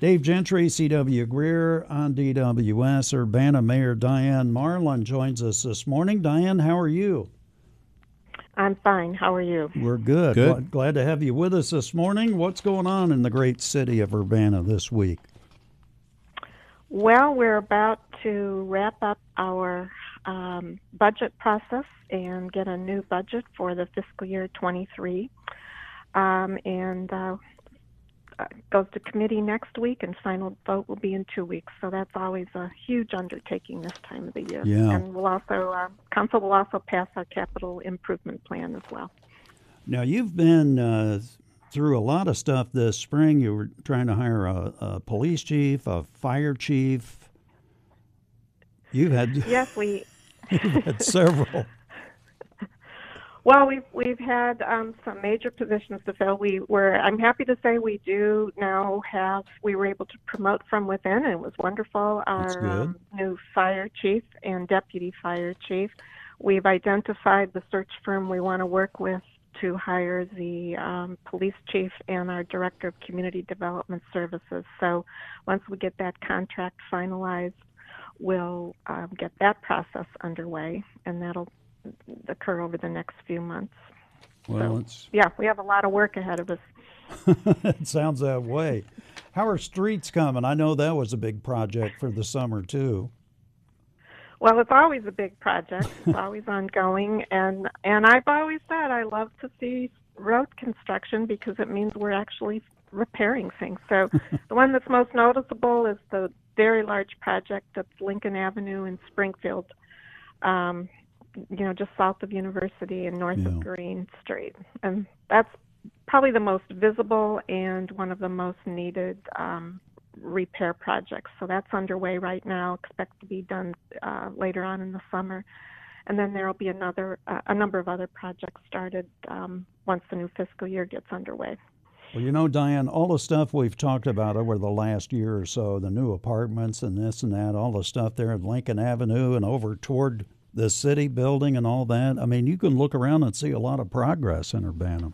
Dave Gentry, C.W. Greer on DWS. Urbana Mayor Diane Marlin joins us this morning. Diane, how are you? I'm fine. How are you? We're good. Good. Glad to have you with us this morning. What's going on in the great city of Urbana this week? Well, we're about to wrap up our um, budget process and get a new budget for the fiscal year 23. Um, and uh, uh, goes to committee next week, and final vote will be in two weeks. So that's always a huge undertaking this time of the year. Yeah. And we'll also, uh, council will also pass our capital improvement plan as well. Now, you've been uh, through a lot of stuff this spring. You were trying to hire a, a police chief, a fire chief. You've had, Yes, we you've had several. Well, we've we've had um, some major positions to fill. We were. I'm happy to say we do now have. We were able to promote from within, and it was wonderful. That's Our good. Um, new fire chief and deputy fire chief. We've identified the search firm we want to work with to hire the um, police chief and our director of community development services. So once we get that contract finalized, we'll um, get that process underway, and that'll occur over the next few months. Well, So- it's, Yeah, we have a lot of work ahead of us. it sounds that way. How are streets coming? I know that was a big project for the summer, too. Well, it's always a big project. It's always ongoing, and and I've always said I love to see road construction because it means we're actually repairing things. So the one that's most noticeable is the very large project of Lincoln Avenue in Springfield. Um, you know, just south of University and north Yeah. of Green Street, and that's probably the most visible and one of the most needed um, repair projects. So that's underway right now. Expect to be done uh, later on in the summer, and then there will be another uh, a number of other projects started um, once the new fiscal year gets underway. Well, you know, Diane, all the stuff we've talked about over the last year or so, the new apartments and this and that, all the stuff there at Lincoln Avenue and over toward the city building and all that. I mean, you can look around and see a lot of progress in Urbana.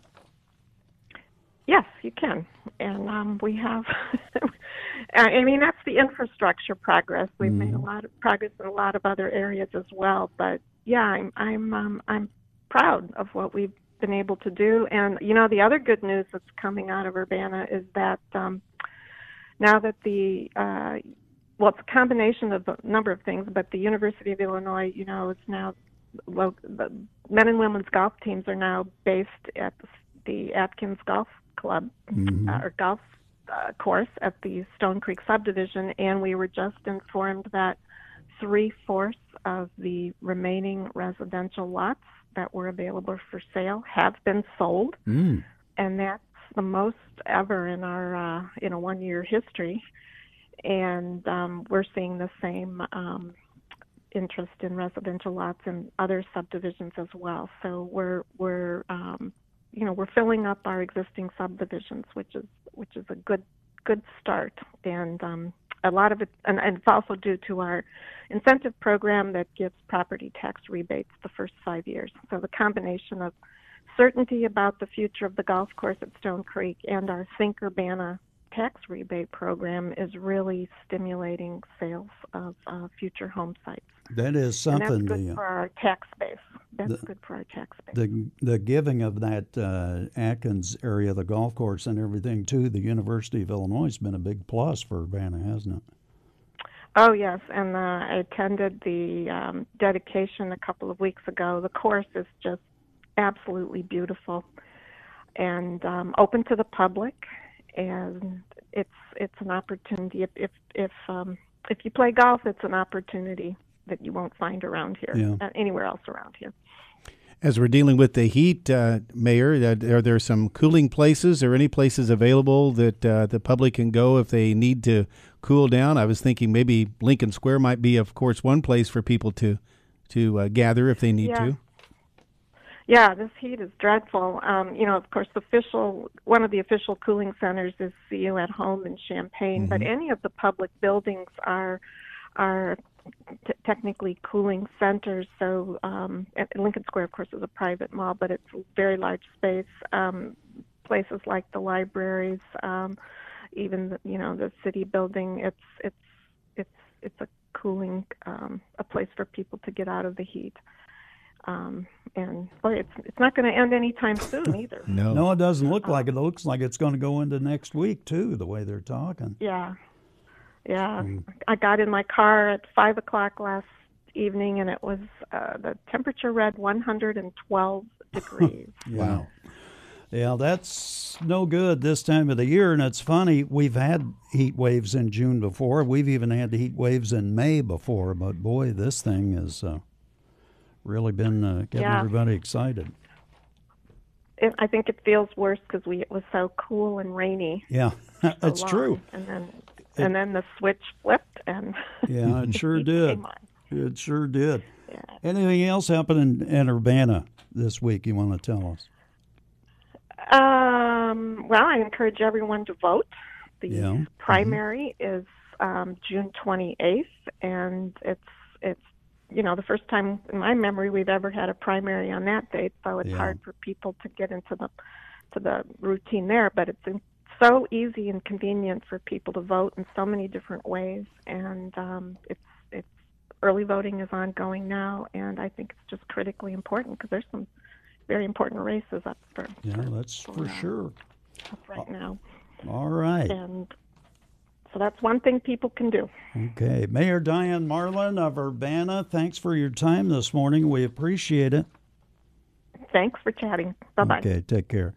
Yes, you can, and um, we have. I mean, that's the infrastructure progress. We've made a lot of progress in a lot of other areas as well. But yeah, I'm I'm um, I'm proud of what we've been able to do. And you know, the other good news that's coming out of Urbana is that um, now that the uh, well, it's a combination of a number of things, but the University of Illinois, you know, is now lo- the men and women's golf teams are now based at the, Atkins Golf Club uh, or golf uh, course at the Stone Creek subdivision, and we were just informed that three fourths of the remaining residential lots that were available for sale have been sold, Mm. and that's the most ever in our uh, in a one year history. And um, we're seeing the same um, interest in residential lots and other subdivisions as well. So we're we're um, you know we're filling up our existing subdivisions, which is which is a good good start. And um, a lot of it, and, and it's also due to our incentive program that gives property tax rebates the first five years. So the combination of certainty about the future of the golf course at Stone Creek and our Think Urbana tax rebate program is really stimulating sales of uh, future home sites. That is something. And that's good The, for our tax base. That's the- good for our tax base. the the giving of that uh, Atkins area, the golf course and everything to the University of Illinois has been a big plus for Urbana, hasn't it? Oh yes, and uh, I attended the um, dedication a couple of weeks ago. The course is just absolutely beautiful and um, open to the public, and it's it's an opportunity. If if if um, if you play golf, it's an opportunity that you won't find around here, Yeah. uh, anywhere else around here. As we're dealing with the heat, uh, Mayor, uh, are there some cooling places or any places available that uh, the public can go if they need to cool down? I was thinking maybe Lincoln Square might be, of course, one place for people to to uh, gather if they need Yeah. to. Yeah, this heat is dreadful. Um, you know, of course, official one of the official cooling centers is CU at Home in Champaign, but any of the public buildings are are t- technically cooling centers. So um, Lincoln Square, of course, is a private mall, but it's a very large space. Um, places like the libraries, um, even the, you know the city building. It's it's it's it's a cooling um, a place for people to get out of the heat. Um, and boy, it's it's not going to end anytime soon either. No. No, it doesn't look like it. It looks like it's going to go into next week too. The way they're talking. Yeah, yeah. I got in my car at five o'clock last evening, and it was uh, the temperature read 112 degrees. Wow. Yeah, that's no good this time of the year. And it's funny, we've had heat waves in June before. We've even had the heat waves in May before. But boy, this thing is uh, really been uh, getting Yeah. everybody excited. it, I think it feels worse because we it was so cool and rainy. Yeah, so that's long. true. And then and then the switch flipped, and Yeah, it sure did. It sure did. Yeah. Anything else happening in Urbana this week you want to tell us? Um, well, I encourage everyone to vote. The Yeah. primary is um, June 28th, and it's it's you know the first time in my memory we've ever had a primary on that date. So it's Yeah. hard for people to get into the to the routine there, but it's in, so easy and convenient for people to vote in so many different ways, and um, it's it's early voting is ongoing now, and I think it's just critically important because there's some very important races up for Yeah, that's for Yeah. sure. up right now. All right. And so that's one thing people can do. Okay. Mayor Diane Marlin of Urbana, thanks for your time this morning. We appreciate it. Thanks for chatting. Bye bye. Okay, take care.